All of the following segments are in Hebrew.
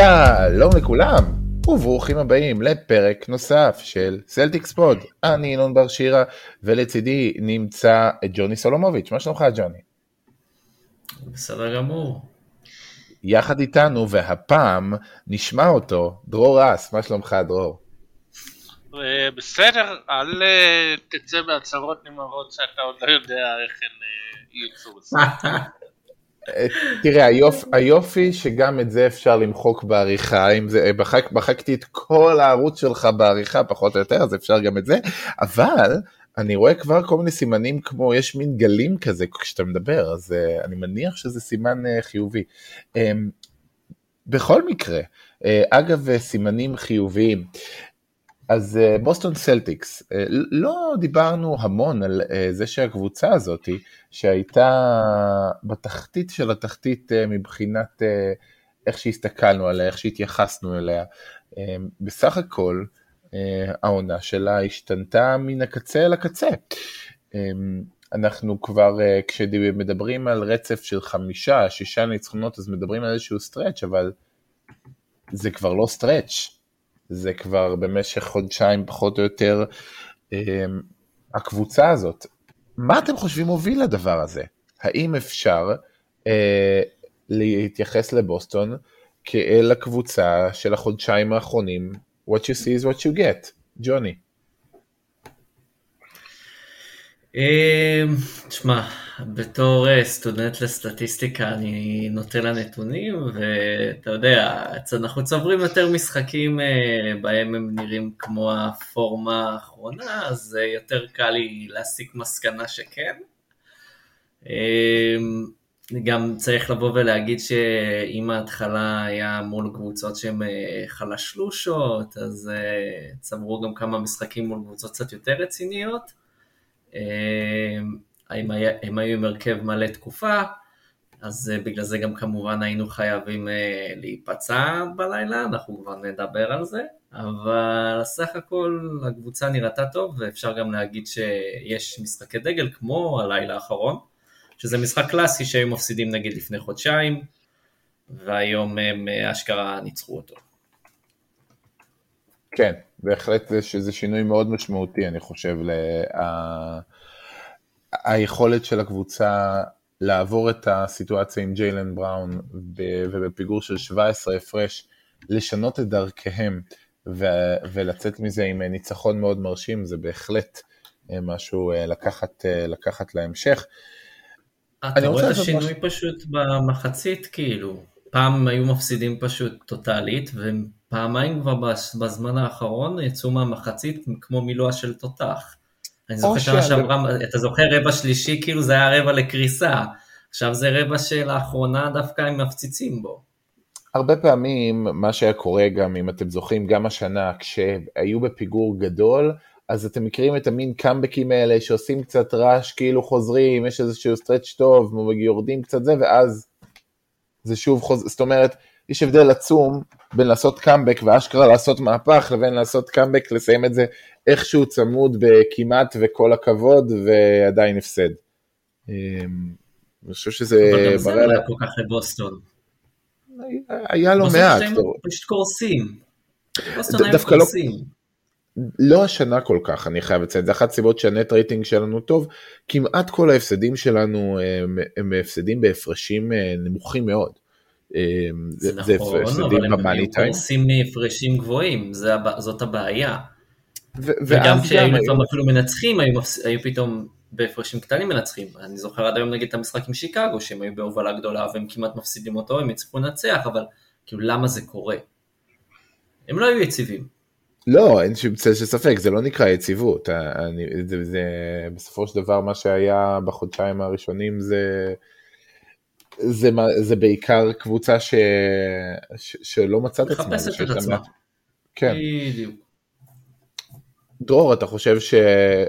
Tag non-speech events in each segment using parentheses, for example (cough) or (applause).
שלום לכולם, וברוכים הבאים לפרק נוסף של סלטיקס פוד. אני ינון בר שירה, ולצידי נמצא ג'וני סולומוביץ'. מה שלומך ג'וני? בסדר גמור. יחד איתנו, והפעם נשמע אותו, דרור אס, מה שלומך דרור? אה, בסדר, אל אה, תצא בהצהרות נמהרות שאתה עוד לא יודע איך הן אה, יצאו. (laughs) תראה, היופ, היופי שגם את זה אפשר למחוק בעריכה, אם זה, בחק, מחקתי את כל הערוץ שלך בעריכה פחות או יותר, אז אפשר גם את זה, אבל אני רואה כבר כל מיני סימנים כמו, יש מין גלים כזה כשאתה מדבר, אז אה, אני מניח שזה סימן אה, חיובי. אמ, בכל מקרה, אה, אגב סימנים חיוביים, אז בוסטון סלטיקס, לא דיברנו המון על זה שהקבוצה הזאת, שהייתה בתחתית של התחתית מבחינת איך שהסתכלנו עליה, איך שהתייחסנו אליה, בסך הכל העונה שלה השתנתה מן הקצה אל הקצה. אנחנו כבר, כשמדברים על רצף של חמישה, שישה ניצחונות, אז מדברים על איזשהו stretch, אבל זה כבר לא stretch. זה כבר במשך חודשיים פחות או יותר אמ, הקבוצה הזאת. מה אתם חושבים הוביל לדבר הזה? האם אפשר אה, להתייחס לבוסטון כאל הקבוצה של החודשיים האחרונים, what you see is what you get, ג'וני? תשמע, בתור אה, סטודנט לסטטיסטיקה אני נוטה לנתונים, ואתה יודע, אנחנו צוברים יותר משחקים אה, בהם הם נראים כמו הפורמה האחרונה, אז יותר קל לי להסיק מסקנה שכן. אמ, גם צריך לבוא ולהגיד שאם ההתחלה היה מול קבוצות שהן אה, חלשלושות, אז צברו גם כמה משחקים מול קבוצות קצת יותר רציניות. אמ, הם, היו עם הרכב מלא תקופה, אז אה, בגלל זה גם כמובן היינו חייבים אה, להיפצע בלילה, אנחנו כבר נדבר על זה, אבל סך הכל הקבוצה נראתה טוב, ואפשר גם להגיד שיש משחקי דגל כמו הלילה האחרון, שזה משחק קלאסי שהיו מפסידים נגיד לפני חודשיים, והיום הם אה, אשכרה ניצחו אותו. כן, בהחלט זה שינוי מאוד משמעותי, אני חושב, לה... היכולת של הקבוצה לעבור את הסיטואציה עם ג'יילן בראון ובפיגור של 17 הפרש, לשנות את דרכיהם ולצאת מזה עם ניצחון מאוד מרשים, זה בהחלט אה, משהו אה, לקחת, אה, לקחת להמשך. אתה רואה את השינוי משהו... פשוט במחצית, כאילו, פעם היו מפסידים פשוט טוטאלית, ופעמיים כבר בזמן האחרון יצאו מהמחצית כמו מילואה של תותח. אני זוכר שנה שעברה, אתה זוכר רבע שלישי, כאילו זה היה רבע לקריסה. עכשיו זה רבע שלאחרונה דווקא הם מפציצים בו. הרבה פעמים מה שהיה קורה גם, אם אתם זוכרים, גם השנה, כשהיו בפיגור גדול, אז אתם מכירים את המין קאמבקים האלה שעושים קצת רעש, כאילו חוזרים, יש איזשהו stretch טוב, יורדים קצת זה, ואז זה שוב חוזר, זאת אומרת, יש הבדל עצום בין לעשות קאמבק ואשכרה לעשות מהפך, לבין לעשות קאמבק, לסיים את זה איכשהו צמוד בכמעט וכל הכבוד ועדיין הפסד. אמ, אני חושב שזה... אבל גם זה לא היה כל כך לבוסטון. היה לא מעט. פשוט קורסים. בוסטון היו לא- קורסים. לא השנה כל כך, אני חייב לציין, זה אחת הסיבות שהנט רייטינג שלנו טוב, כמעט כל ההפסדים שלנו הם, הם הפסדים בהפרשים אה, נמוכים מאוד. אמ, זה, זה נכון, אבל הם קורסים מהפרשים גבוהים, זאת הבעיה. וגם כשהם לפעמים אפילו מנצחים, היו, היו פתאום בהפרשים קטנים מנצחים. אני זוכר עד היום נגיד את המשחק עם שיקגו, שהם היו בהובלה גדולה והם כמעט מפסידים אותו, הם יצטרכו לנצח, אבל כאילו למה זה קורה? הם לא היו יציבים. לא, אין שום צל של ספק, זה לא נקרא יציבות. אני, זה, זה, בסופו של דבר מה שהיה בחודשיים הראשונים זה, זה, זה בעיקר קבוצה ש, ש, שלא מצאת את עצמה. מחפשת את עצמה. כן. בדיוק. דרור, אתה חושב ש,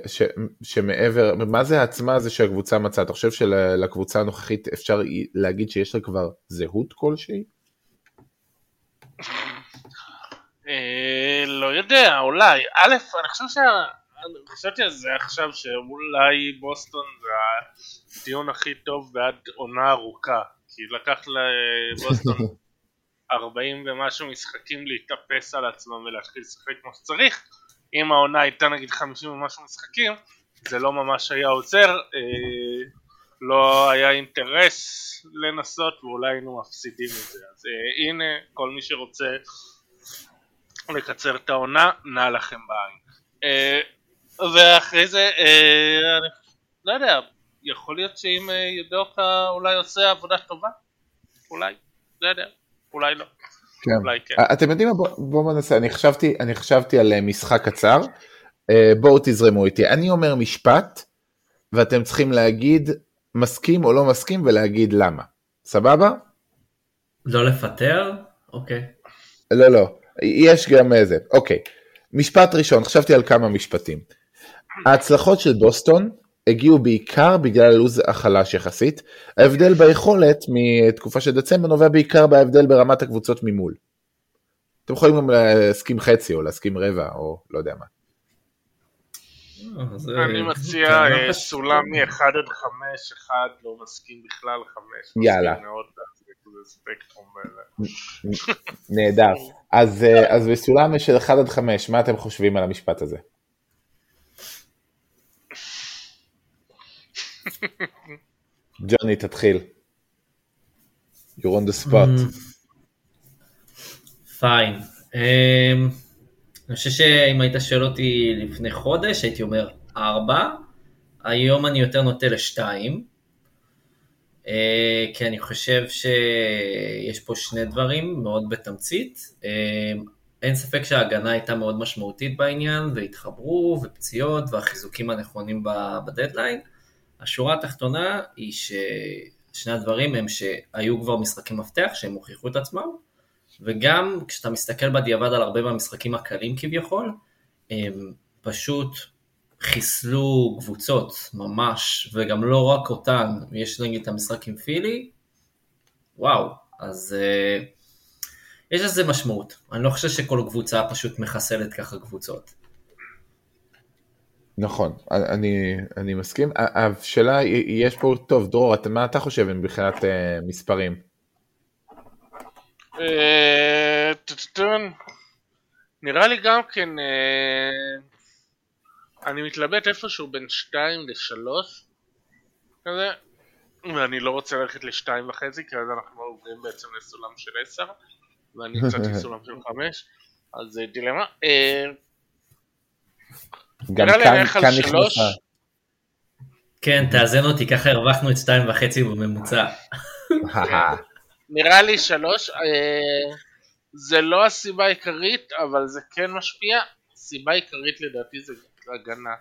ש, שמעבר, מה זה העצמה הזה שהקבוצה מצאה? אתה חושב שלקבוצה הנוכחית אפשר להגיד שיש לה כבר זהות כלשהי? אה, לא יודע, אולי. א', אני חושב ש... חשבתי על זה עכשיו שאולי בוסטון זה הדיון הכי טוב בעד עונה ארוכה כי לקח לבוסטון (laughs) 40 ומשהו משחקים להתאפס על עצמם ולהתחיל לשחק כמו שצריך. אם העונה הייתה נגיד 50 ומשהו משחקים, זה לא ממש היה עוזר, אה, לא היה אינטרס לנסות ואולי היינו מפסידים את זה. אז אה, הנה, כל מי שרוצה לקצר את העונה, נע לכם בעין. אה, ואחרי זה, אה, אני לא יודע, יכול להיות שאם אה, יודוקה אולי עושה עבודה טובה? אולי, לא יודע, אולי לא. כן. אולי כן. אתם יודעים מה, בואו בוא ננסה, אני חשבתי, אני חשבתי על אה, משחק קצר, אה, בואו תזרמו איתי, אני אומר משפט, ואתם צריכים להגיד מסכים או לא מסכים ולהגיד למה, סבבה? לא לפטר? אוקיי. לא, לא, יש גם איזה, אוקיי. משפט ראשון, חשבתי על כמה משפטים. ההצלחות של בוסטון הגיעו בעיקר בגלל הלו"ז החלש יחסית. ההבדל ביכולת מתקופה של דצמבר נובע בעיקר בהבדל ברמת הקבוצות ממול. אתם יכולים גם להסכים חצי או להסכים רבע או לא יודע מה. אה, אני מציע טענה אה. סולם מ-1 עד 5, 1 לא מסכים בכלל, 5 יאללה. ב- נהדר. אז, אה, אז בסולם של 1 עד 5, מה אתם חושבים על המשפט הזה? ג'וני, תתחיל. You're on the spot. פיין. אמ, אני חושב שאם היית שואל אותי לפני חודש, הייתי אומר ארבע. היום אני יותר נוטה לשתיים. אה, כי אני חושב שיש פה שני דברים מאוד בתמצית. אמ, אין ספק שההגנה הייתה מאוד משמעותית בעניין, והתחברו, ופציעות, והחיזוקים הנכונים בדדליין. השורה התחתונה היא ששני הדברים הם שהיו כבר משחקים מפתח שהם הוכיחו את עצמם, וגם כשאתה מסתכל בדיעבד על הרבה מהמשחקים הקלים כביכול, הם פשוט חיסלו קבוצות ממש, וגם לא רק אותן, יש נגיד את המשחק עם פילי, וואו, אז uh, יש לזה משמעות. אני לא חושב שכל קבוצה פשוט מחסלת ככה קבוצות. נכון, אני, אני מסכים. השאלה, יש פה, טוב, דרור, אתה- מה אתה חושב מבחינת אה, מספרים? אה. נראה לי גם כן, אה, אני מתלבט איפשהו בין 2 ל-3 כזה, ואני לא רוצה ללכת ל-2 וחצי, כי אז אנחנו עוברים בעצם לסולם של 10, ואני הצעתי (laughs) סולם של 5, אז זה דילמה. אה, גם נראה לי כאן, כאן שלוש. נכנסה. כן, תאזן אותי, ככה הרווחנו את שתיים וחצי בממוצע. (laughs) נראה לי 3, זה לא הסיבה העיקרית, אבל זה כן משפיע. סיבה עיקרית לדעתי זה הגנה.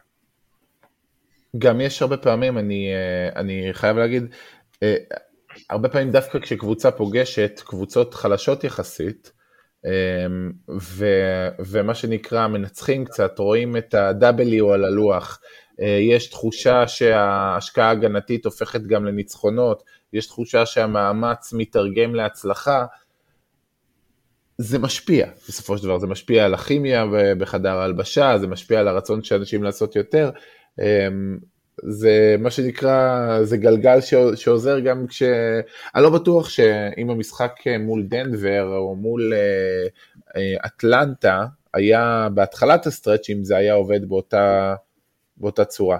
גם יש הרבה פעמים, אני, אה, אני חייב להגיד, אה, הרבה פעמים דווקא כשקבוצה פוגשת קבוצות חלשות יחסית, אה, ו, ומה שנקרא מנצחים קצת, רואים את ה-W על הלוח, אה, יש תחושה שההשקעה ההגנתית הופכת גם לניצחונות, יש תחושה שהמאמץ מתרגם להצלחה, זה משפיע, בסופו של דבר זה משפיע על הכימיה בחדר ההלבשה, זה משפיע על הרצון של אנשים לעשות יותר, אמ, זה מה שנקרא, זה גלגל ש- שעוזר גם כש... אני לא בטוח שאם המשחק מול דנבר או מול אה, אה, אטלנטה היה בהתחלת הסטרצ'ים זה היה עובד באותה, באותה צורה.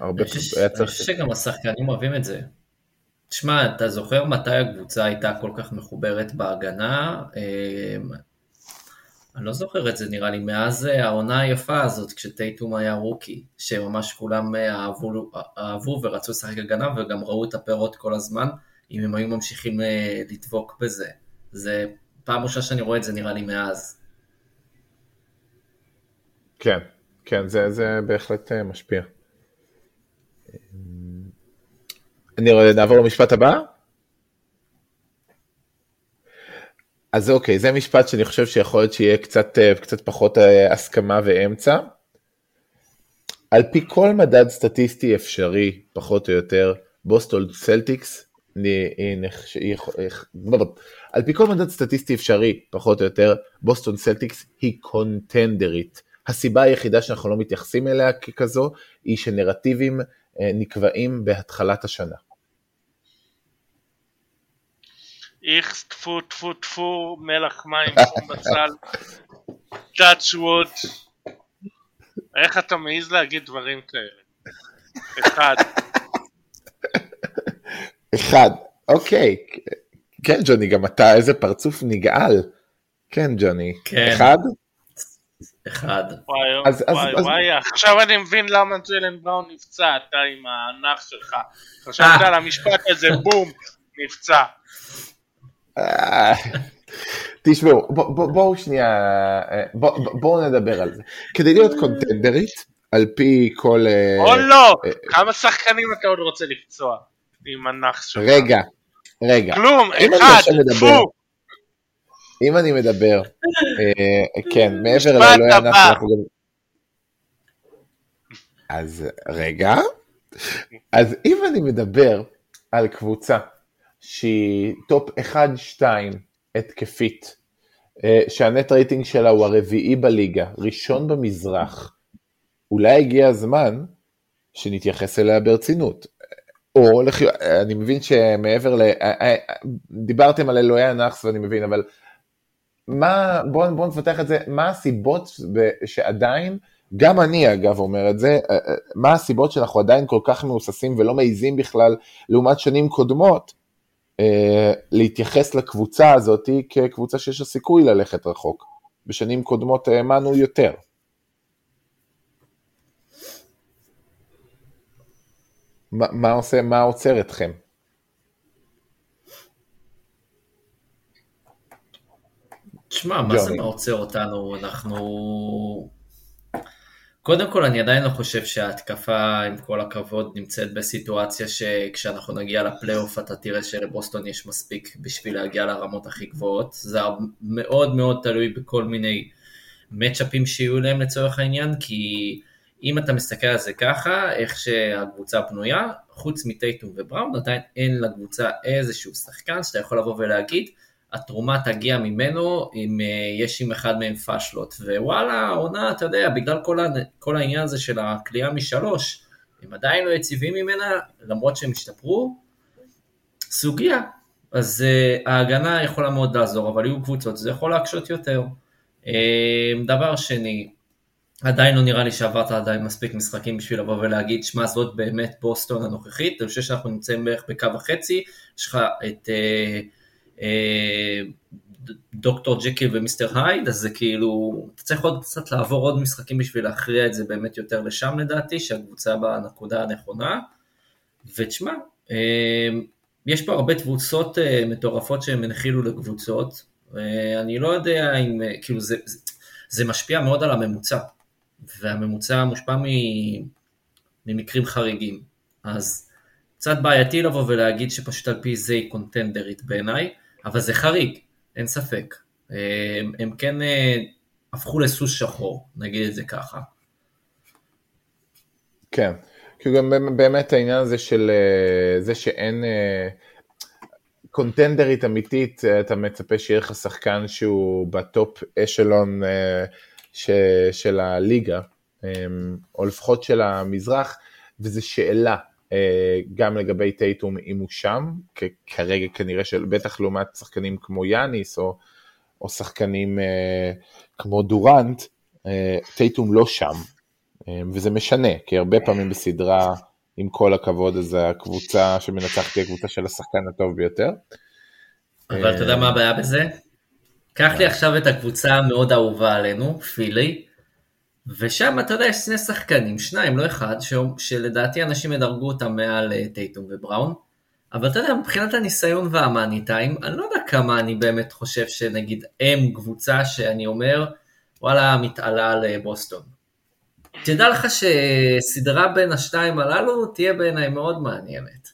הרבה אני. חושב שגם השחקנים אוהבים את זה. תשמע, אתה זוכר מתי הקבוצה הייתה כל כך מחוברת בהגנה? אמ, אני לא זוכר את זה נראה לי, מאז אה, העונה היפה הזאת, כשטייטום היה רוקי, שממש כולם אה, אהבו, אהבו ורצו לשחק הגנה וגם ראו את הפירות כל הזמן, אם הם היו ממשיכים אה, לדבוק בזה. זה פעם ראשונה שאני רואה את זה נראה לי מאז. כן, כן, זה, זה בהחלט אה, משפיע. אני רואה, נעבור למשפט הבא? אז אוקיי, זה משפט שאני חושב שיכול להיות שיהיה קצת, אה, קצת פחות אה, הסכמה ואמצע. על פי כל מדד סטטיסטי אפשרי, פחות או יותר, בוסטון סלטיקס, יכ- על פי כל מדד סטטיסטי אפשרי, פחות או יותר, בוסטון סלטיקס היא קונטנדרית. הסיבה היחידה שאנחנו לא מתייחסים אליה ככזו, היא שנרטיבים אה, נקבעים בהתחלת השנה. איכס טפו טפו טפו מלח מים שום בצל טאץ' ווד איך אתה מעז להגיד דברים כאלה? אחד אחד, אוקיי. כן, ג'וני, גם אתה איזה פרצוף נגעל. כן, ג'וני. כן. אחד? אחד. וואי אז- אז- וואי אז- וואי עכשיו אני מבין למה ג'לן בראון נפצע אתה עם הנח שלך חשבת אה. על המשפט הזה בום נפצע תשמעו, בוא- בוא- בואו שנייה, אה, בוא- בוא- בואו נדבר על זה. כדי להיות קונטנדרית, על פי כל... אה, או לא אה, כמה שחקנים אתה עוד רוצה לפצוע עם הנח שלך רגע, רגע. כלום אחד טפו אם אני מדבר, אה, כן, מעבר לאלוהי. ענף, אנחנו גם... אז רגע, אז אם אני מדבר על קבוצה שהיא top 1-2 התקפית, אה, שה net rating שלה הוא הרביעי בליגה, ראשון במזרח, אולי הגיע הזמן שנתייחס אליה ברצינות. או, לח... אני מבין שמעבר ל... דיברתם על אלוהי הנאחס ואני מבין, אבל מה, בואו בוא נפתח את זה, מה הסיבות שעדיין, גם אני אגב אומר את זה, אה, אה, מה הסיבות שאנחנו עדיין כל כך מהוססים ולא מעיזים בכלל, לעומת שנים קודמות, אה, להתייחס לקבוצה הזאת כקבוצה שיש לה סיכוי ללכת רחוק. בשנים קודמות האמנו יותר. מה, מה עושה, מה עוצר אתכם? תשמע, מה זה. מה עוצר אותנו? אנחנו... קודם כל, אני עדיין לא חושב שההתקפה, עם כל הכבוד, נמצאת בסיטואציה שכשאנחנו נגיע לפלייאוף אתה תראה שלבוסטון יש מספיק בשביל להגיע לרמות הכי גבוהות. זה מאוד מאוד תלוי בכל מיני מצ'אפים שיהיו להם לצורך העניין, כי אם אתה מסתכל על זה ככה, איך שהקבוצה בנויה, חוץ מטייטום ובראון, עדיין אין לקבוצה איזשהו שחקן שאתה יכול לבוא ולהגיד, התרומה תגיע ממנו אם אה, יש עם אחד מהם פאשלות. ווואלה, העונה, אתה יודע, בגלל כל, העניין הזה של הכלייה משלוש, הם עדיין לא יציבים ממנה, למרות שהם השתפרו, סוגיה. אז אה, ההגנה יכולה מאוד לעזור, אבל יהיו קבוצות, זה יכול להקשות יותר. אה, דבר שני, עדיין לא נראה לי שעברת עדיין מספיק משחקים בשביל לבוא ולהגיד, שמע, זאת באמת בוסטון הנוכחית, אני חושב שאנחנו נמצאים בערך בקו החצי, יש לך את... אה, אה, דוקטור ג'קיל ומיסטר הייד, אז זה כאילו, אתה צריך עוד קצת לעבור עוד משחקים בשביל להכריע את זה באמת יותר לשם לדעתי, שהקבוצה בנקודה הנכונה. ותשמע, אה, יש פה הרבה קבוצות אה, מטורפות שהם הנחילו לקבוצות, אני לא יודע אם, כאילו זה, זה, זה משפיע מאוד על הממוצע, והממוצע מושפע ממקרים חריגים, אז קצת בעייתי לבוא ולהגיד שפשוט על פי זה היא קונטנדרית בעיניי, אבל זה חריג, אין ספק. הם, הם כן הפכו לסוס שחור, נגיד את זה ככה. כן, כי גם באמת העניין הזה של זה שאין קונטנדרית אמיתית, אתה מצפה שיהיה לך שחקן שהוא בטופ אשלון ש, של הליגה, או לפחות של המזרח, וזו שאלה. גם לגבי טייטום אם הוא שם, כרגע כנראה של בטח לעומת שחקנים כמו יאניס או, או שחקנים אה, כמו דורנט, אה, טייטום לא שם, אה, וזה משנה, כי הרבה פעמים בסדרה, עם כל הכבוד, אז הקבוצה שמנצחת היא הקבוצה של השחקן הטוב ביותר. אבל אתה יודע מה הבעיה בזה? קח לי עכשיו את הקבוצה המאוד אהובה עלינו, פילי, ושם אתה יודע יש שני שחקנים, שניים לא אחד, ש... שלדעתי אנשים ידרגו אותם מעל טייטום ובראון, אבל אתה יודע מבחינת הניסיון והמאני טיים, אני לא יודע כמה אני באמת חושב שנגיד הם קבוצה שאני אומר וואלה מתעלה על בוסטון. תדע לך שסדרה בין השתיים הללו תהיה בעיניי מאוד מעניינת.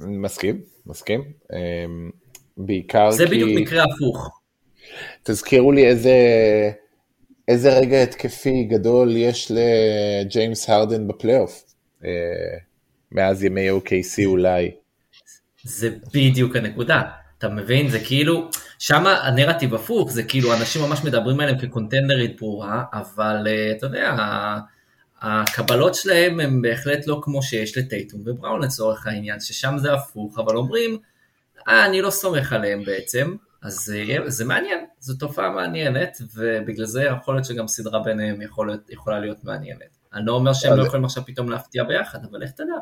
מסכים, מסכים. בעיקר זה כי... בדיוק מקרה הפוך. תזכירו לי איזה... איזה רגע התקפי גדול יש לג'יימס הרדן בפלייאוף, מאז ימי OKC אולי. זה בדיוק הנקודה, אתה מבין? זה כאילו, שם הנרטיב הפוך, זה כאילו אנשים ממש מדברים עליהם כקונטנדרית ברורה, אבל אתה יודע, הקבלות שלהם הם בהחלט לא כמו שיש לטייטום ובראון לצורך העניין, ששם זה הפוך, אבל אומרים, אה, אני לא סומך עליהם בעצם, אז אה, זה מעניין, זו תופעה מעניינת, ובגלל זה יכול להיות שגם סדרה ביניהם יכול להיות, יכולה להיות מעניינת. אני לא אומר שהם לא יכולים עכשיו פתאום להפתיע ביחד, אבל איך תדע?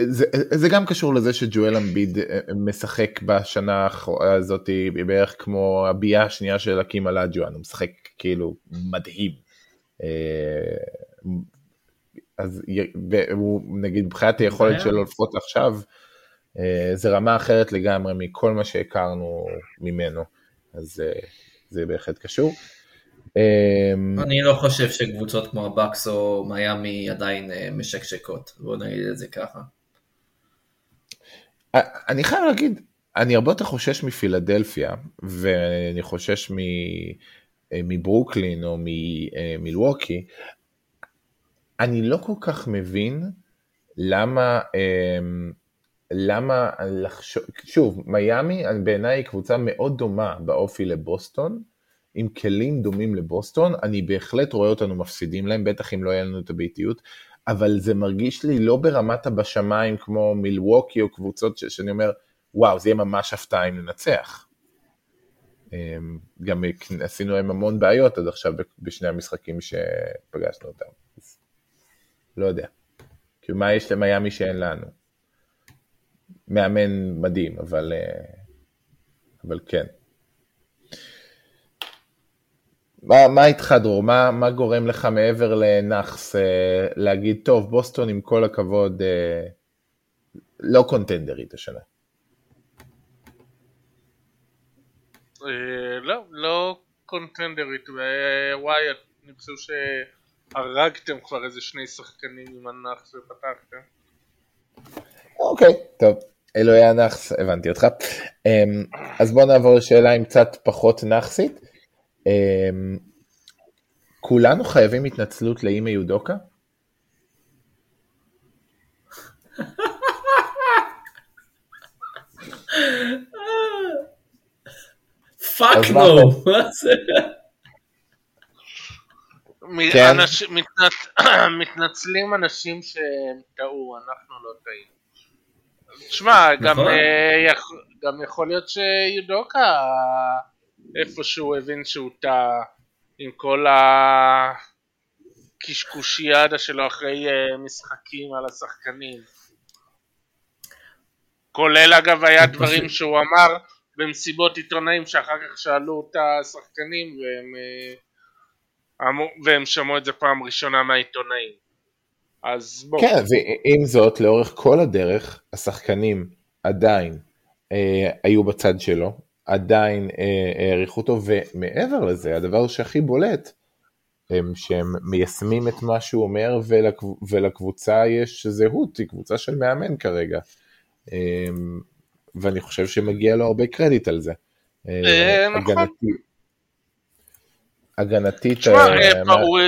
זה, זה גם קשור לזה שג'ואל אמביד אה, משחק בשנה הזאת בערך כמו הביאה השנייה של הקים אלאג'ואן, הוא משחק כאילו מדהים. אז הוא נגיד מבחינת היכולת שלו לפחות עכשיו, אה, זה רמה אחרת לגמרי מכל מה שהכרנו ממנו, אז אה, זה בהחלט קשור. אמ, אני לא חושב שקבוצות כמו הבקס או מיאמי עדיין אה, משקשקות, בוא נגיד את זה ככה. אני חייב להגיד, אני הרבה יותר חושש מפילדלפיה, ואני חושש מברוקלין או ממילווקי, אני לא כל כך מבין למה, למה לחשוב, שוב, מיאמי בעיניי היא קבוצה מאוד דומה באופי לבוסטון, עם כלים דומים לבוסטון, אני בהחלט רואה אותנו מפסידים להם, בטח אם לא יהיה לנו את הביתיות, אבל זה מרגיש לי לא ברמת הבשמיים כמו מילווקי או קבוצות ש- שאני אומר, וואו, זה יהיה ממש הפתעה אם ננצח. אמ, גם עשינו להם המון בעיות עד עכשיו בשני המשחקים שפגשנו אותם. לא יודע. כאילו מה יש למיאמי שאין לנו? מאמן מדהים, אבל, אה, אבל כן. מה, מה איתך דרור? מה, מה גורם לך מעבר לנאחס אה, להגיד, טוב, בוסטון עם כל הכבוד אה, לא קונטנדרית השנה? לא, לא קונטנדרית, וואי, אני חושב ש... הרגתם כבר איזה שני שחקנים עם הנאחס ופתחתם. אוקיי, טוב. אלוהי הנאחס, הבנתי אותך. אמ, אז בואו נעבור לשאלה עם קצת פחות נאחסית. אמ, כולנו חייבים התנצלות לאימי יודוקה? fuck no, מה זה? כן. (clears throat) מתנצלים אנשים שהם טעו, אנחנו לא טועים. תשמע, גם, נכון. יכ... גם יכול להיות שיודוקה איפשהו הבין שהוא טעה עם כל הקשקושיאדה שלו אחרי uh, משחקים על השחקנים. כולל אגב היה דברים שהוא אמר במסיבות עיתונאים שאחר כך שאלו את השחקנים והם uh, והם שמעו את זה פעם ראשונה מהעיתונאים. אז בואו. כן, ועם זאת, לאורך כל הדרך, השחקנים עדיין אה, היו בצד שלו, עדיין אה, העריכו אותו, ומעבר לזה, הדבר שהכי בולט, הם שהם מיישמים את מה שהוא אומר, ולקב, ולקבוצה יש זהות, היא קבוצה של מאמן כרגע. אה, ואני חושב שמגיע לו הרבה קרדיט על זה. אה, אה נכון. הגנתי, הגנתית. תשמע, אה. הוא,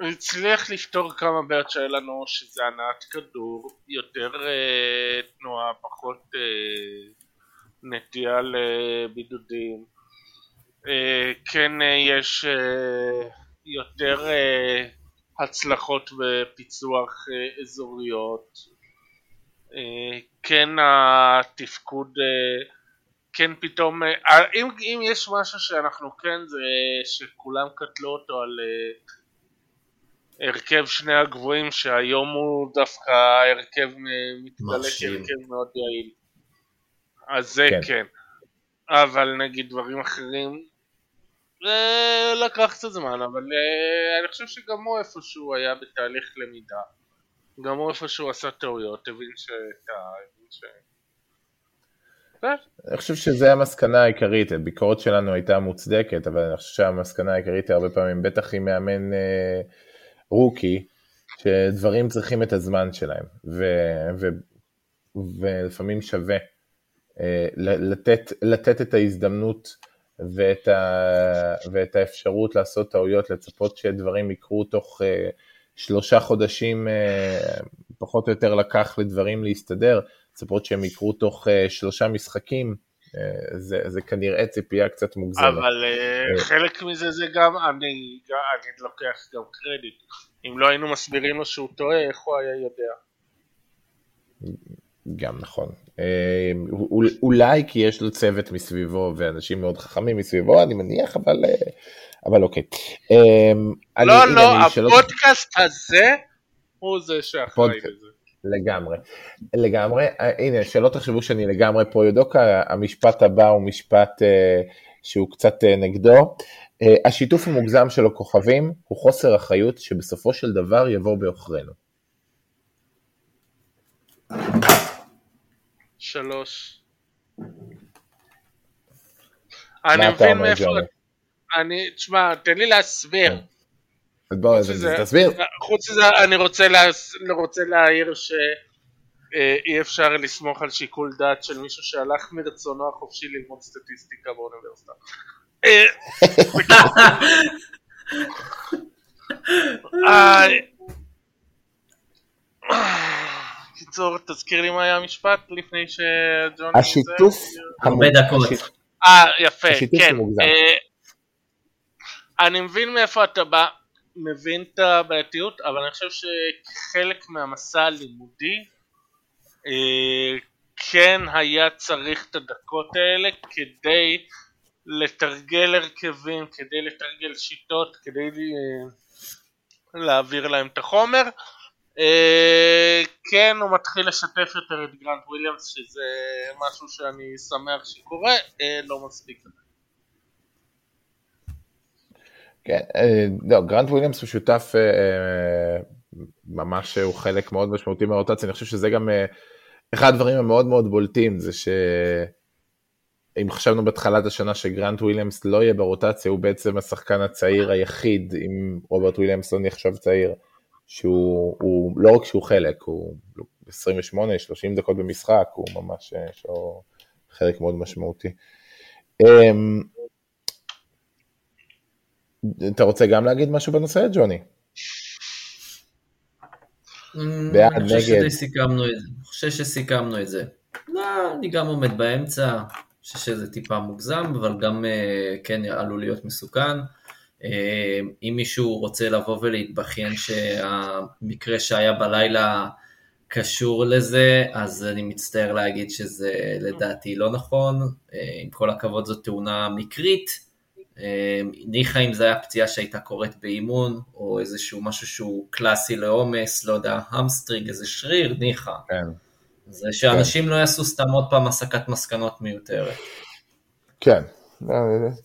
הוא, הצליח לפתור כמה בעיות שהיה לנו, שזה הנעת כדור, יותר uh, תנועה, פחות uh, נטייה לבידודים. Uh, כן uh, יש uh, יותר uh, הצלחות בפיצוח uh, אזוריות. Uh, כן התפקוד uh, כן פתאום, אה, אה, אם, אם יש משהו שאנחנו כן זה שכולם קטלו אותו על uh, הרכב שני הגבוהים שהיום הוא דווקא הרכב מתגלה כהרכב מאוד יעיל. אז זה כן. כן. אבל נגיד דברים אחרים זה לקח קצת זמן אבל uh, אני חושב שגם הוא איפשהו היה בתהליך למידה. גם הוא איפשהו עשה טעויות הבין ש... אני חושב שזו המסקנה העיקרית, הביקורת שלנו הייתה מוצדקת, אבל אני חושב שהמסקנה העיקרית הרבה פעמים, בטח עם מאמן אה, רוקי, שדברים צריכים את הזמן שלהם, ו, ו, ולפעמים שווה אה, לתת, לתת את ההזדמנות ואת, ה, ואת האפשרות לעשות טעויות, לצפות שדברים יקרו תוך אה, שלושה חודשים, אה, פחות או יותר לקח לדברים להסתדר. לצפות שהם יקרו תוך שלושה משחקים, זה, זה כנראה ציפייה קצת מוגזמת. אבל uh, חלק מזה זה גם, אני, אני לוקח גם קרדיט. אם לא היינו מסבירים לו שהוא טועה, איך הוא היה יודע? גם נכון. אה, אולי כי יש לו צוות מסביבו ואנשים מאוד חכמים מסביבו, אני מניח, אבל, אה, אבל אוקיי. אה, לא, אני, לא, הפודקאסט שלא... הזה הוא זה שאחראי לזה. לגמרי, לגמרי, הנה שלא תחשבו שאני לגמרי פה יודוק, המשפט הבא הוא משפט שהוא קצת נגדו, השיתוף המוגזם של הכוכבים הוא חוסר אחריות שבסופו של דבר יבוא בעוכרינו. שלוש. אני מבין מאיפה... אני, תשמע, תן לי להסביר. כן. בוא, תסביר. חוץ מזה, אני רוצה, רוצה להעיר שאי אה, אפשר לסמוך על שיקול דעת של מישהו שהלך מרצונו החופשי ללמוד סטטיסטיקה באוניברסיטה. אה, קיצור, תזכיר לי מה היה המשפט לפני שג'וני... השיתוף הרבה דקות. אה, יפה, כן. אה, אני מבין מאיפה אתה בא, מבין את הבעייתיות, אבל אני חושב שחלק מהמסע הלימודי אה, כן היה צריך את הדקות האלה כדי לתרגל הרכבים, כדי לתרגל שיטות, כדי אה, להעביר להם את החומר. אה, כן, הוא מתחיל לשתף יותר את גרנט וויליאמס, שזה משהו שאני שמח שקורה, לא מספיק. כן, אה, לא, גרנט וויליאמס הוא שותף ממש, הוא חלק מאוד משמעותי מהרוטציה, אני חושב שזה גם אחד הדברים המאוד מאוד בולטים, זה שאם חשבנו בתחילת השנה שגרנט וויליאמס לא יהיה ברוטציה, הוא בעצם השחקן הצעיר היחיד, אם רוברט וויליאמס לא נחשב צעיר. שהוא הוא, לא רק שהוא חלק, הוא 28-30 דקות במשחק, הוא ממש, יש לו חלק מאוד משמעותי. אתה רוצה גם להגיד משהו בנושא, ג'וני? אמ, בעד, נגד. אני חושב שסיכמנו את זה. לא, אני גם עומד באמצע, אני חושב שזה טיפה מוגזם, אבל גם אה, כן עלול להיות מסוכן. אה, אם מישהו רוצה לבוא ולהתבכיין שהמקרה שהיה בלילה קשור לזה, אז אני מצטער להגיד שזה לדעתי לא נכון. אה, עם כל הכבוד זו תאונה מקרית. אה, ניחא אם זו הייתה פציעה שהייתה קורית באימון, או איזשהו משהו שהוא קלאסי לעומס, לא יודע, המסטריג, איזה שריר, ניחא. כן. זה שאנשים כן. לא יעשו סתם עוד פעם הסקת מסקנות מיותרת. כן, לא,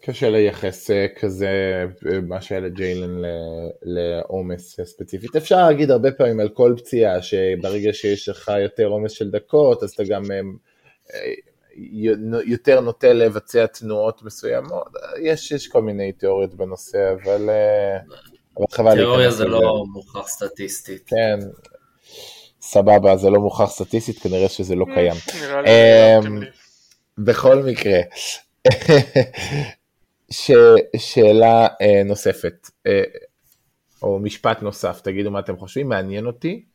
קשה לייחס אה, כזה אה, מה שהיה לג'יילן לעומס ספציפית. אפשר להגיד הרבה פעמים על כל פציעה שברגע שיש לך יותר עומס של דקות אז אתה גם אה, יותר נוטה לבצע תנועות מסוימות. יש, יש כל מיני תיאוריות בנושא אבל, אבל חבל תיאוריה זה לא מוכח סטטיסטית. כן, סבבה זה לא מוכח סטטיסטית כנראה שזה לא קיים. אמ, בכל מקרה. (laughs) ש, שאלה אה, נוספת, אה, או משפט נוסף, תגידו מה אתם חושבים, מעניין אותי.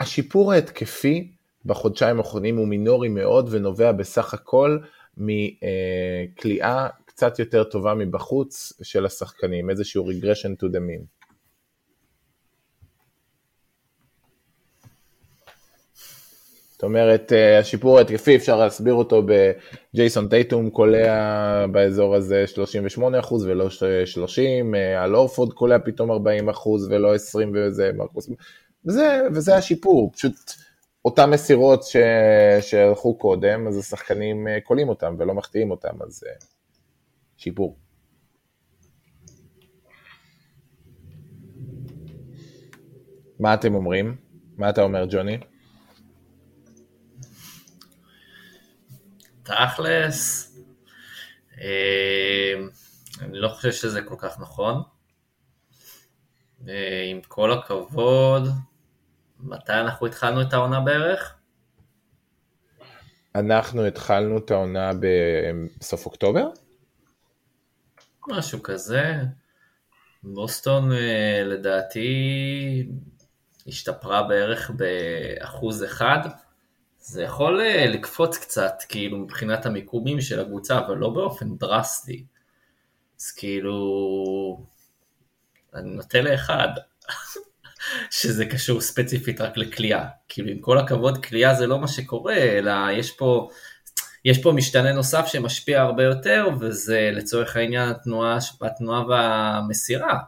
השיפור ההתקפי בחודשיים האחרונים הוא מינורי מאוד ונובע בסך הכל מכליאה קצת יותר טובה מבחוץ של השחקנים, איזשהו regression to the mean. זאת אומרת, אה, השיפור ההתקפי, אפשר להסביר אותו בג'ייסון טייטום קולע באזור הזה 38% ולא 30, אה, על אורפורד קולע פתאום 40% ולא 20 וזה וזה, וזה השיפור, פשוט אותן מסירות שהלכו קודם, אז השחקנים אה, קולים אותם ולא מחטיאים אותם, אז שיפור. מה אתם אומרים? מה אתה אומר, ג'וני? תכלס, אה, אני לא חושב שזה כל כך נכון. אה, עם כל הכבוד, מתי אנחנו התחלנו את העונה בערך? אנחנו התחלנו את העונה בסוף אוקטובר? משהו כזה. בוסטון אה, לדעתי השתפרה בערך באחוז אחד. זה יכול אה, לקפוץ קצת, כאילו, מבחינת המיקומים של הקבוצה, אבל לא באופן דרסטי. אז כאילו, אני נוטה לאחד. (laughs) שזה קשור ספציפית רק לכלייה. כאילו עם כל הכבוד, כלייה זה לא מה שקורה, אלא יש פה, יש פה משתנה נוסף שמשפיע הרבה יותר, וזה לצורך העניין התנועה, התנועה והמסירה.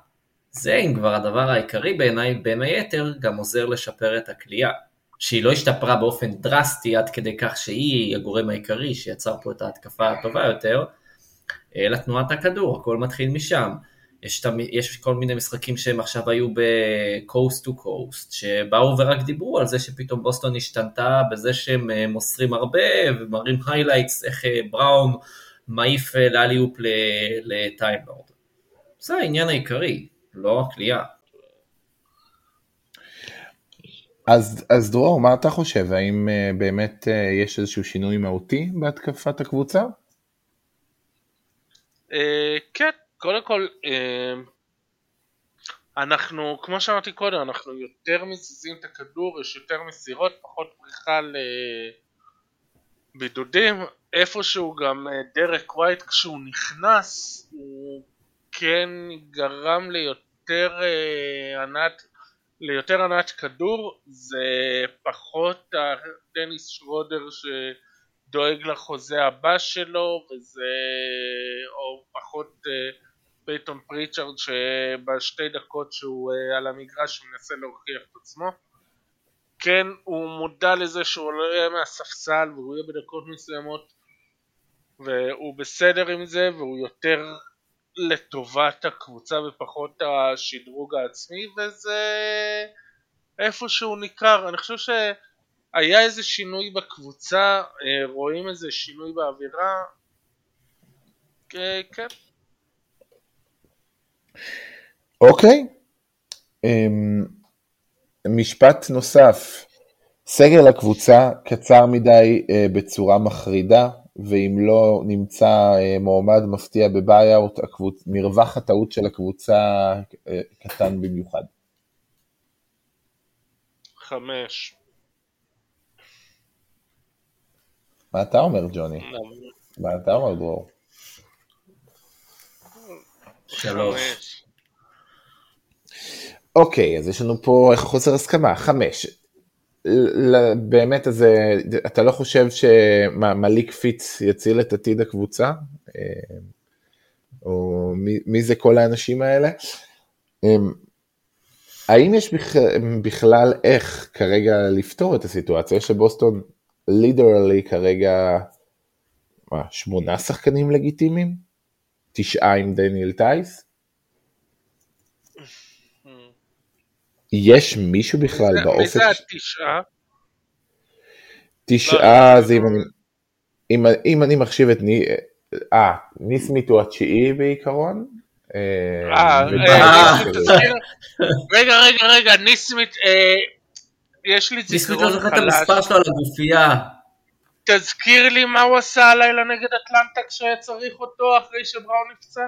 זה אם כבר הדבר העיקרי בעיניי, בין היתר, גם עוזר לשפר את הקליעה. שהיא לא השתפרה באופן דרסטי עד כדי כך שהיא הגורם העיקרי שיצר פה את ההתקפה הטובה יותר, אלא תנועת הכדור, הכל מתחיל משם. יש, תמ... יש כל מיני משחקים שהם עכשיו היו ב-coast to coast, שבאו ורק דיברו על זה שפתאום בוסטון השתנתה בזה שהם אה, מוסרים הרבה ומראים highlights איך אה, בראון מעיף אה, לאליופ לטיימלורד. זה העניין העיקרי, לא הכלייה. אז, אז דרור, מה אתה חושב? האם uh, באמת uh, יש איזשהו שינוי מהותי בהתקפת הקבוצה? Uh, כן, קודם כל, uh, אנחנו, כמו שאמרתי קודם, אנחנו יותר מזיזים את הכדור, יש יותר מסירות, פחות פריחה לבידודים. איפשהו גם דרק ווייט כשהוא נכנס, הוא כן גרם ליותר אה, הנעת ליותר הנעת כדור זה פחות דניס שרודר שדואג לחוזה הבא שלו וזה או פחות אה, פייתון פריצ'רד שבשתי דקות שהוא אה, על המגרש הוא מנסה להוכיח את עצמו. כן הוא מודע לזה שהוא לא יהיה מהספסל והוא יהיה בדקות מסוימות והוא בסדר עם זה והוא יותר לטובת הקבוצה ופחות השדרוג העצמי וזה איפשהו ניכר. אני חושב שהיה איזה שינוי בקבוצה אה, רואים איזה שינוי באווירה? כן אוקיי אמ, משפט נוסף סגל הקבוצה קצר מדי אה, בצורה מחרידה ואם לא נמצא אה, מועמד מפתיע בביי-אוט, מרווח הטעות של הקבוצה אה, קטן במיוחד. חמש. מה אתה אומר, ג'וני? מה אתה אומר, דרור? שלוש. אוקיי, אז יש לנו פה חוסר הסכמה, חמש. באמת, אז אתה לא חושב שמליק פיץ יציל את עתיד הקבוצה? אה, או מי, מי זה כל האנשים האלה? אה, האם יש בכלל איך כרגע לפתור את הסיטואציה שבוסטון לידרלי כרגע, מה, שמונה שחקנים לגיטימיים? תשעה עם דניאל טייס? יש מישהו בכלל באופק... מי זה התשעה? תשעה זה אם אני... אם, אם אני מחשיב את ני... אה, ניסמית הוא התשיעי בעיקרון. אה, אה, אה רגע, רגע, רגע, ניסמית, יש לי זיכרון חלש. ניסמית לא זוכר את המספר שלו על הגופייה. תזכיר לי מה הוא עשה הלילה נגד אטלנטה כשהיה צריך אותו אחרי שבראון נפצע?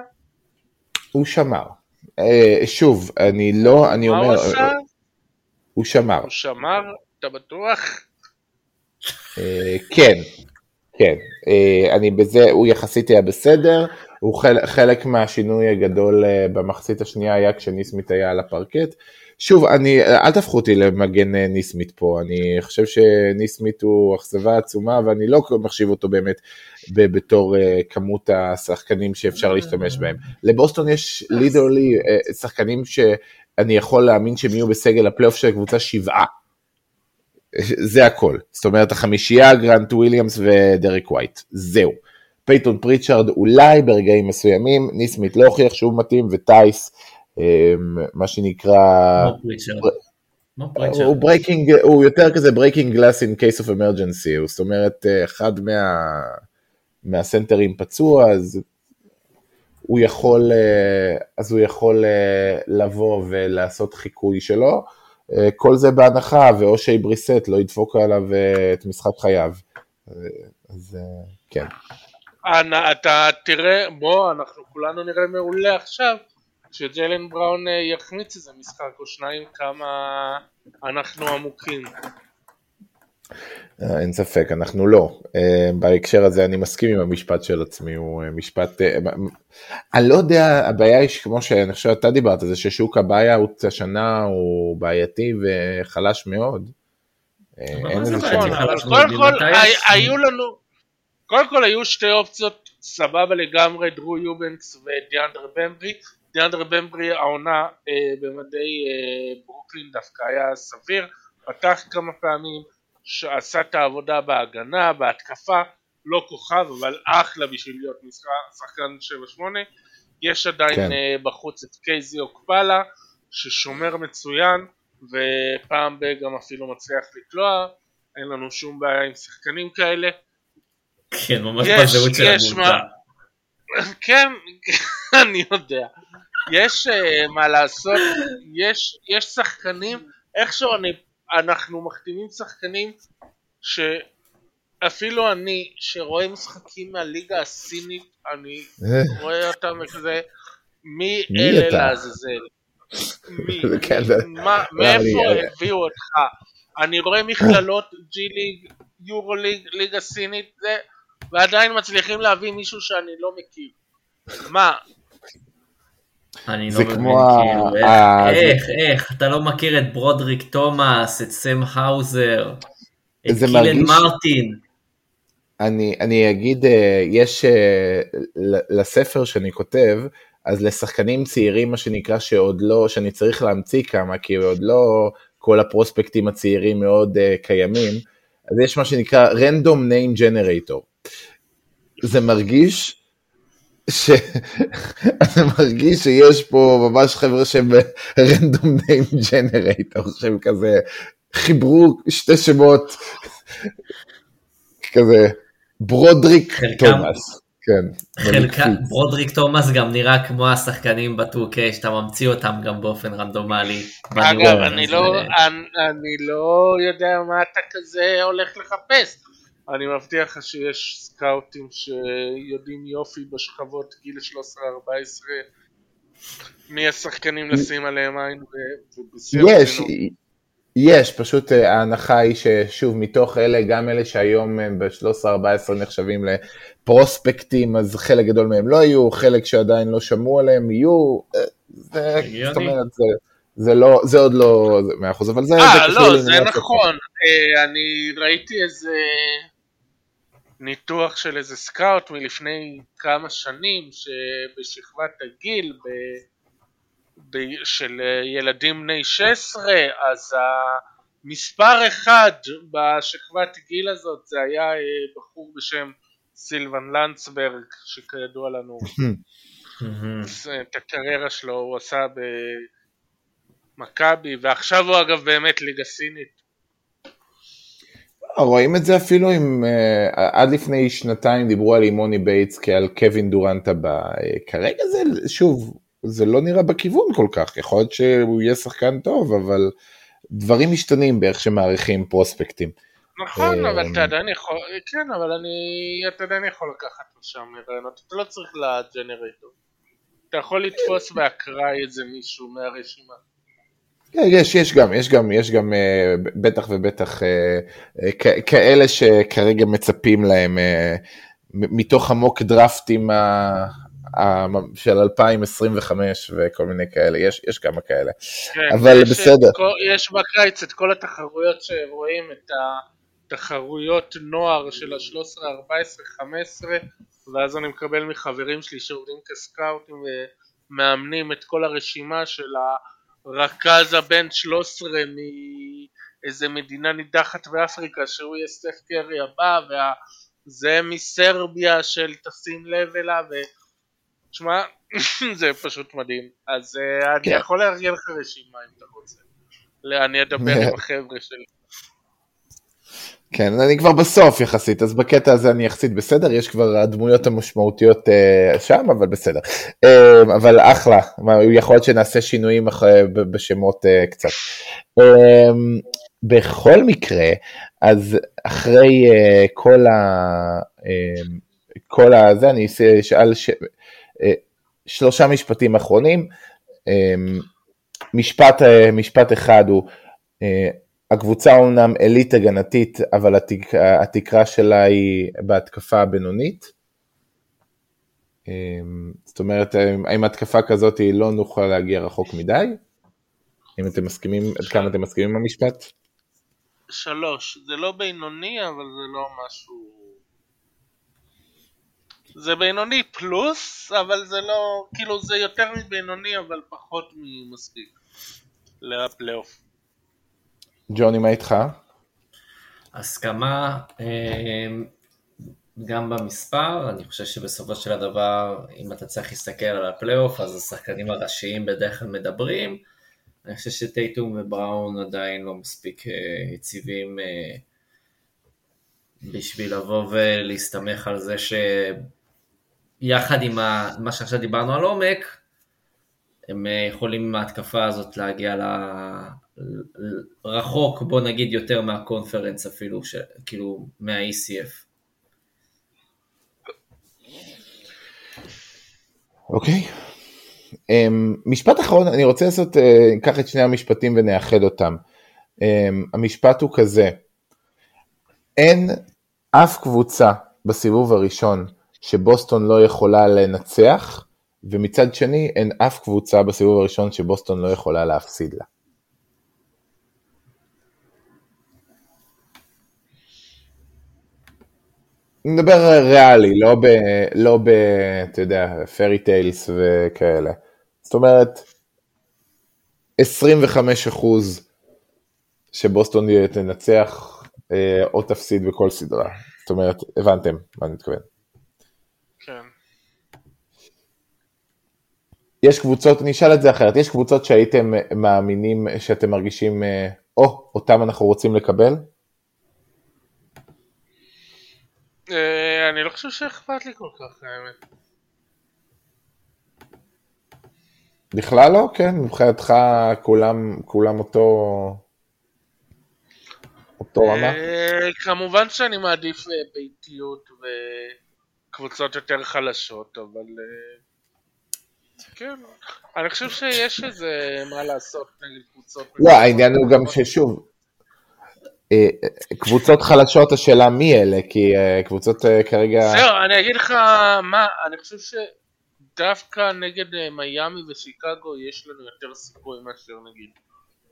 הוא שמר. אה, שוב, אני לא, אני אומר... מה הוא עשה? הוא שמר. הוא שמר? אתה בטוח? אה, כן, כן. אה, אני בזה, הוא יחסית היה בסדר. הוא חלק, חלק מהשינוי הגדול במחצית השנייה היה כשניסמית היה על הפרקט. שוב, אני, אל תהפכו אותי למגן נסמית' פה, אני חושב שנסמית' הוא אכזבה עצומה ואני לא מחשיב אותו באמת בתור אה, כמות השחקנים שאפשר להשתמש בהם. לבוסטון יש literally שחקנים שאני יכול להאמין שהם יהיו בסגל הפלייאוף של הקבוצה שבעה. זה הכל. זאת אומרת החמישייה, גרנט וויליאמס ודריק ווייט. זהו. פייתון פריצ'ארד אולי ברגעים מסוימים, נסמית' לא הוכיח שהוא מתאים, וטייס מה שנקרא... הוא breaking, הוא יותר כזה breaking glass in case of emergency, זאת אומרת אה, אחד מה, מהסנטרים פצוע, אז הוא יכול, אה, אז הוא יכול אה, לבוא ולעשות חיקוי שלו, כל זה בהנחה ואושיי בריסט לא ידפוק עליו את משחק חייו, אז כן. אתה תראה, בוא, אנחנו כולנו נראה מעולה עכשיו. שג'לן בראון אה, יחמיץ איזה משחק או שניים כמה אנחנו עמוקים. אה, אין ספק, אנחנו לא. אה, בהקשר הזה אני מסכים עם המשפט של עצמי, הוא משפט... אני לא יודע, הבעיה היא כמו שאני חושב שאתה דיברת, זה ששוק הבעיה השנה הוא בעייתי וחלש מאוד. אין איזה נכון, קודם כל היו לנו, קודם כל היו שתי אופציות סבבה לגמרי, דרו יובנקס ודיאנדר במברי. דיאנדר במברי העונה במדי ברוקלין דווקא היה סביר, פתח כמה פעמים. שעשה את העבודה בהגנה, בהתקפה, לא כוכב אבל אחלה בשביל להיות שחקן 7-8 יש עדיין כן. uh, בחוץ את קייזי אוקפלה ששומר מצוין ופעם ב גם אפילו מצליח לקלוע אין לנו שום בעיה עם שחקנים כאלה כן ממש בזהות של המולטה כן (laughs) אני יודע יש uh, מה לעשות יש, יש שחקנים איכשהו אני אנחנו מחתימים שחקנים שאפילו אני, שרואה משחקים מהליגה הסינית, אני אה. רואה אותם כזה, מי אלה לעזאזל? מי? (laughs) כן, מאיפה הביאו אותך? אני רואה מכללות ג'י ליג, יורו ליג, ליגה סינית, ועדיין מצליחים להביא מישהו שאני לא מכיר. מה, אני לא מבין, כאילו, איך, איך, אתה לא מכיר את ברודריק תומאס, את סם האוזר, את קילן מרטין. אני, אני אגיד, אה, יש אה, לספר שאני כותב, אז לשחקנים צעירים, מה שנקרא, שעוד לא, שאני צריך להמציא כמה, כי עוד לא כל הפרוספקטים הצעירים מאוד uh, קיימים, אז יש מה שנקרא random name generator. זה מרגיש שאני מרגיש שיש פה ממש חבר'ה שהם רנדום ניים ג'נרייטור, שהם כזה חיברו שתי שמות, כזה ברודריק תומאס. כן. חלקה, ברודריק תומאס גם נראה כמו השחקנים ב-2K שאתה ממציא אותם גם באופן רנדומלי. אגב, אני לא, אני, אני לא יודע מה אתה כזה הולך לחפש. אני מבטיח לך שיש סקאוטים שיודעים יופי בשכבות גיל 13-14 מי השחקנים לשים עליהם עין יש, יש, פשוט אה, ההנחה היא ששוב מתוך אלה, גם אלה שהיום הם ב-13-14 נחשבים לפרוספקטים, אז חלק גדול מהם לא יהיו, חלק שעדיין לא שמעו עליהם יהיו, אה, זה, זאת אומרת, זה, זה לא, זה עוד לא, מאה אחוז, אבל זה, 아, זה לא, זה נכון, אה, אני ראיתי איזה ניתוח של איזה סקאוט מלפני כמה שנים שבשכבת הגיל ב, ב, של ילדים בני 16 אז המספר אחד בשכבת גיל הזאת זה היה אה, בחור בשם סילבן לנצברג שכידוע לנו (laughs) את הקריירה שלו הוא עשה במכבי ועכשיו הוא אגב באמת ליגה סינית רואים את זה אפילו אם אה, עד לפני שנתיים דיברו על אמוני בייטס כעל קווין דורנט הבא, אה, כרגע זה שוב, זה לא נראה בכיוון כל כך, יכול להיות שהוא יהיה שחקן טוב, אבל דברים משתנים באיך שמעריכים פרוספקטים. נכון, אבל אתה עדיין יכול, כן, אבל אני, אתה עדיין יכול לקחת משם רעיונות, אתה לא צריך לג'נרטור. אתה יכול לתפוס באקראי איזה מישהו מהרשימה. כן, יש, יש גם, יש גם, יש גם אה, בטח ובטח אה, אה, כאלה שכרגע מצפים להם מתוך המוק דרפטים של 2025 וכל מיני כאלה, יש, יש כמה כאלה, כן, אבל יש בסדר. כל, יש בקיץ את כל התחרויות שרואים, את התחרויות נוער של ה-13, 14, 15, ואז אני מקבל מחברים שלי שעובדים כסקאוטים ומאמנים את כל הרשימה של ה... רכז הבן 13 מאיזה מדינה נידחת באפריקה שהוא יהיה סטף קרי הבא וזה מסרביה של תשים לב אליו ותשמע (laughs) זה פשוט מדהים אז uh, אני כן. יכול לארגן לך רשימה אם אתה רוצה אני אדבר עם החבר'ה שלי כן, אני כבר בסוף יחסית, אז בקטע הזה אני יחסית בסדר, יש כבר הדמויות המשמעותיות uh, שם, אבל בסדר. Uh, אבל אחלה, יכול להיות שנעשה שינויים אחרי, בשמות uh, קצת. Uh, בכל מקרה, אז אחרי uh, כל ה... Uh, כל הזה, אני אשאל ש... uh, שלושה משפטים אחרונים. Uh, משפט, uh, משפט אחד הוא, uh, הקבוצה אומנם עילית הגנתית, אבל התק... התקרה שלה היא בהתקפה הבינונית. אמ, זאת אומרת, עם התקפה כזאת לא נוכל להגיע רחוק מדי. אם אתם מסכימים, עד כמה אתם מסכימים עם המשפט? שלוש. זה לא בינוני, אבל זה לא משהו... זה בינוני פלוס, אבל זה לא... כאילו זה יותר מבינוני, אבל פחות ממספיק. לפלייאוף. ג'וני, מה איתך? הסכמה אמ, גם במספר, אני חושב שבסופו של הדבר, אם אתה צריך להסתכל על הפלייאוף, אז השחקנים הראשיים בדרך כלל מדברים. אני חושב שטייטום ובראון עדיין לא מספיק אה, יציבים אה, בשביל לבוא ולהסתמך על זה שיחד עם מה שעכשיו דיברנו על עומק, הם אה, יכולים עם ההתקפה הזאת להגיע. רחוק, בוא נגיד יותר מהקונפרנס אפילו, ש... כאילו מה-ECF. אוקיי. Okay. Um, משפט אחרון, אני רוצה לעשות, uh, ניקח את שני המשפטים ונאחד אותם. Um, המשפט הוא כזה, אין אף קבוצה בסיבוב הראשון שבוסטון לא יכולה לנצח, ומצד שני אין אף קבוצה בסיבוב הראשון שבוסטון לא יכולה להפסיד לה. אני מדבר ריאלי, לא ב... לא ב... אתה יודע, פרי טיילס וכאלה. זאת אומרת, 25 אחוז שבוסטון תנצח אה, או תפסיד בכל סדרה. זאת אומרת, הבנתם מה אני מתכוון. כן. יש קבוצות, אני אשאל את זה אחרת, יש קבוצות שהייתם מאמינים שאתם מרגישים, אה, או, oh, אותם אנחנו רוצים לקבל? אה, אני לא חושב שאכפת לי כל כך, האמת. בכלל לא? כן, מבחינתך כולם, כולם אותו... אותו רמה? אה, כמובן שאני מעדיף אה, ביתיות וקבוצות יותר חלשות, אבל... כן, אני חושב שיש איזה מה לעשות נגד קבוצות... לא, העניין הוא גם ששוב, אה, קבוצות חלשות, השאלה מי אלה, כי אה, קבוצות אה, כרגע... זהו, אני אגיד לך מה, אני חושב שדווקא נגד מיאמי ושיקגו יש לנו יותר סיכוי מאשר נגיד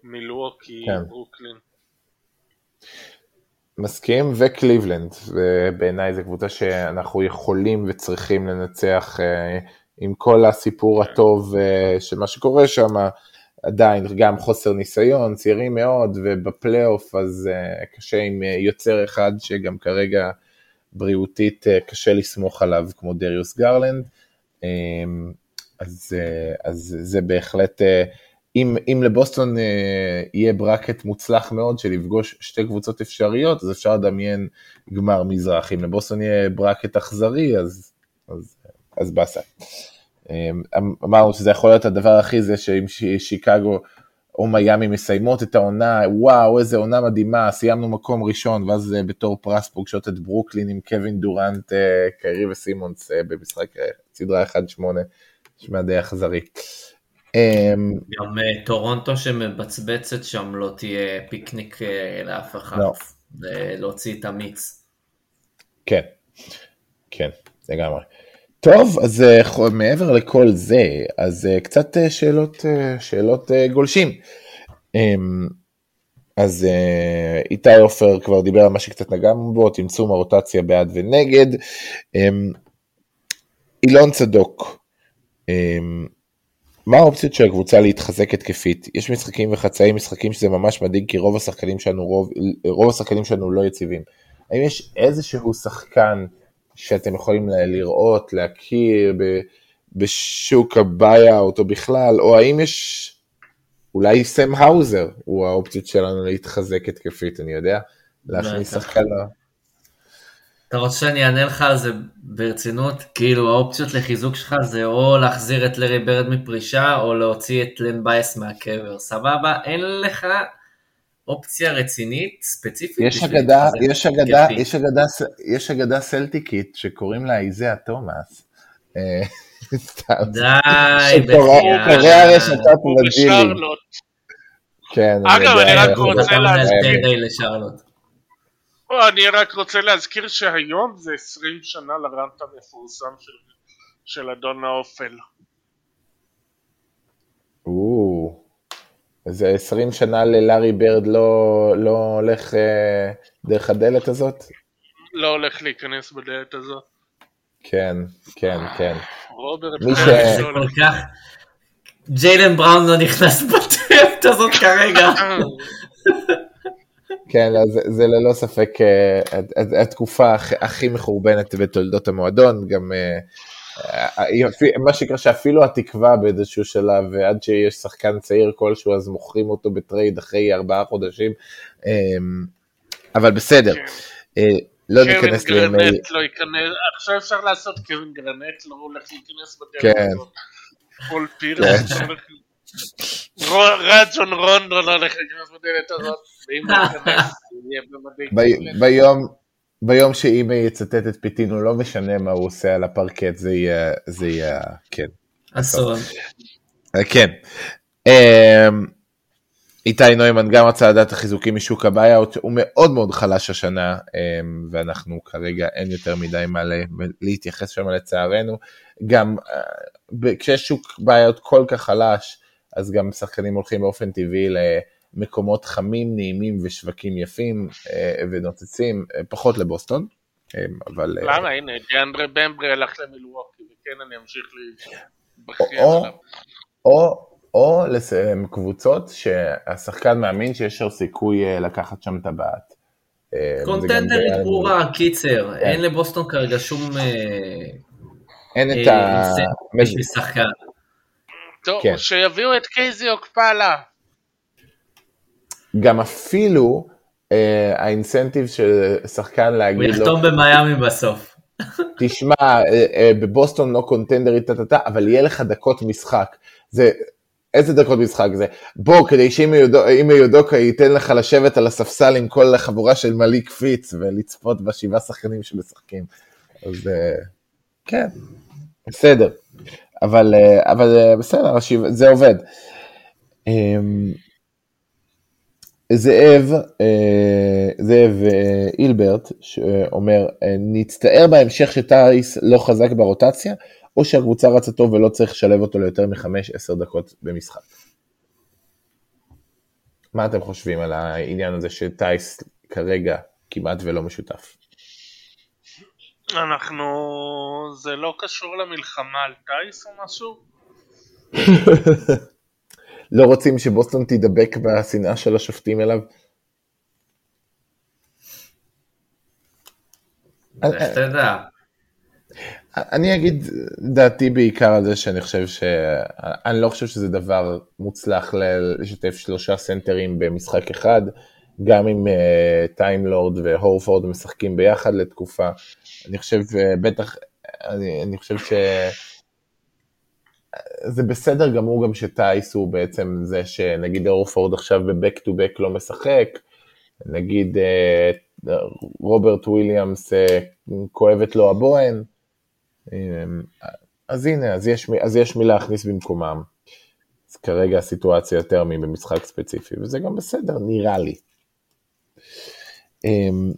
מילווקי, כן. ברוקלין. מסכים, וקליבלנד, ובעיניי זו קבוצה שאנחנו יכולים וצריכים לנצח עם כל הסיפור. הטוב של מה שקורה שם. עדיין גם חוסר ניסיון, צעירים מאוד, ובפלייאוף אז uh, קשה עם uh, יוצר אחד שגם כרגע בריאותית אה, קשה לסמוך עליו כמו דריוס גרלנד. אמ, אז, אז זה בהחלט, אם, אם לבוסטון יהיה bracket מוצלח מאוד של לפגוש שתי קבוצות אפשריות, אז אפשר לדמיין גמר מזרח. אם לבוסטון יהיה bracket אכזרי, אז, אז, אז באסה. אמ, אמרנו שזה יכול להיות הדבר הכי זה שאם שיקגו או מיאמי מסיימות את העונה, וואו איזה עונה מדהימה, סיימנו מקום ראשון, ואז אה, בתור פרס פוגשות את ברוקלין עם קווין דורנט, אה, קיירי וסימונס אה, במשחק סדרה 1-8, נשמע די אכזרי. אמ, גם טורונטו שמבצבצת שם לא תהיה פיקניק לאף אחד, לא. להוציא את המיץ. כן, כן, לגמרי. טוב, אז uh, מעבר לכל זה, אז uh, קצת uh, שאלות, שאלות גולשים. Um, אז איתי עופר כבר דיבר על מה שקצת נגענו בו, צמצום הרוטציה בעד ונגד. אמ, אילון צדוק, אמ, מה האופציות של הקבוצה להתחזק התקפית? יש משחקים וחצאי משחקים שזה ממש מדאיג כי רוב השחקנים שלנו, רוב, רוב השחקנים שלנו לא יציבים. האם יש איזשהו שחקן שאתם יכולים לראות, להכיר בשוק ה buyout או בכלל, או האם יש, אולי סם האוזר הוא האופציות שלנו להתחזק התקפית, אני יודע, להכניס שחקן. אתה רוצה שאני אענה לך על זה ברצינות? כאילו האופציות לחיזוק שלך זה או להחזיר את לארי ברד מפרישה, או להוציא את לן ביאס מהקבר, סבבה? אין לך אופציה רצינית, ספציפית. יש אגדה, יש אגדה, יש אגדה, יש אגדה סלטיקית שקוראים לה איזאה תומאס. אה, די, בחייאת. קורע הרשתות. כן. אגב, אני רק רוצה להזכיר- אני רק רוצה להזכיר שהיום זה 20 שנה לרנט המפורסם של, של אדון האופל. או, זה 20 שנה ללארי ברד לא, לא הולך אה, דרך הדלת הזאת? לא הולך להיכנס בדלת הזאת. כן, כן, כן. רוברט מי ש- זה לא כל הולך. כך... ג'יילן בראון לא נכנס בדלת הזאת כרגע. כן, אז זה, זה ללא ספק אה, הת- הת- התקופה הכ- הכי מחורבנת בתולדות המועדון, גם אה, אה, מה שקרה שאפילו התקווה באיזשהו שלב, ועד שיש שחקן צעיר כלשהו, אז מוכרים אותו ב trade אחרי ארבעה חודשים, אה, אבל בסדר, כן. אה, לא קווין ניכנס לימי... גרנט לא ייכנס, עכשיו אפשר לעשות קווין גרנט לא הולך להיכנס בדלת כן. הזאת. פול פירס הולך... רו- רג'ון רונדו לא הולך להיכנס בדלת הזאת. ואם הוא ייכנס, יהיה במדי. ביום, ביום שאימי יצטט את פיטינו, לא משנה מה הוא עושה על הפרקט, זה יהיה, זה יהיה, כן. אסון. אה, כן. אמ, איתי נוימן גם רצה לדעת החיזוקים משוק ה buyout, הוא מאוד מאוד חלש השנה, אמ, ואנחנו כרגע אין יותר מדי מה ל- להתייחס שם לצערנו. גם אה, כשיש שוק buyout כל כך חלש, אז גם שחקנים הולכים באופן טבעי למקומות חמים, נעימים ושווקים יפים אה, ונוצצים, אה, פחות לבוסטון, אמ, אבל... אה, למה? הנה, דיאנדרה במברי הלך למילווקי, וכן אני אמשיך להתבכיין או- עליו. או, או לסיים קבוצות שהשחקן מאמין שיש לו סיכוי אה, לקחת שם טבעת. אה, קונטנדרית ברורה, קיצר. כן. אין לבוסטון כרגע שום אה, אין את אה, ה... בשביל שחקן. טוב, כן. שיביאו את קייזי אוקפאלה. גם אפילו אה, האינסנטיב של שחקן הוא להגיד לו, יחתום במיאמי בסוף. תשמע, אה, אה, בבוסטון לא קונטנדרית, אבל יהיה לך דקות משחק. זה, איזה דקות משחק זה? בוא, כדי שאם יודוקה ייתן לך לשבת על הספסל עם כל החבורה של מליק פיץ ולצפות בשבעה שחקנים שמשחקים. אז אה, כן, בסדר. אבל, אה, אבל אה, בסדר, זה עובד. זאב, אה, זאב אה, אילברט שאומר, אה, נצטער בהמשך שטייס לא חזק ברוטציה, או שהקבוצה רצה טוב ולא צריך לשלב אותו ליותר מחמש-עשר דקות במשחק. מה אתם חושבים על העניין הזה שטייס כרגע כמעט ולא משותף? אנחנו... זה לא קשור למלחמה על טייס או משהו? (laughs) לא רוצים שבוסטון תידבק בשנאה של השופטים אליו? אני אגיד דעתי בעיקר על זה שאני חושב ש... אני לא חושב שזה דבר מוצלח לשתף שלושה סנטרים במשחק אחד, גם אם טיימלורד והורפורד משחקים ביחד לתקופה. אני חושב, אה, בטח, אני, אני חושב ש... זה בסדר גמור גם שטייס הוא בעצם זה שנגיד הורפורד עכשיו ב back to back לא משחק, נגיד אה, רוברט וויליאמס אה, כואבת לו הבוהן, אמ, אז הנה, אז יש, אז יש מי להכניס במקומם. אז כרגע הסיטואציה יותר מבמשחק ספציפי, וזה גם בסדר, נראה לי. אמ,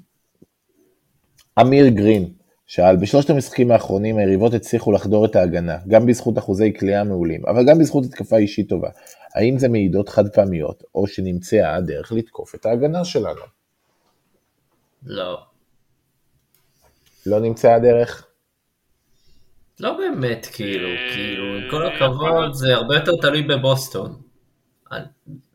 אמיר גרין שאל, בשלושת המשחקים האחרונים היריבות הצליחו לחדור את ההגנה, גם בזכות אחוזי כליאה מעולים, אבל גם בזכות התקפה אישית טובה. האם זה מעידות חד פעמיות, או שנמצאה הדרך לתקוף את ההגנה שלנו? לא. לא נמצאה הדרך? לא באמת, כאילו, כאילו, עם כל הכבוד, זה הרבה יותר תלוי בבוסטון.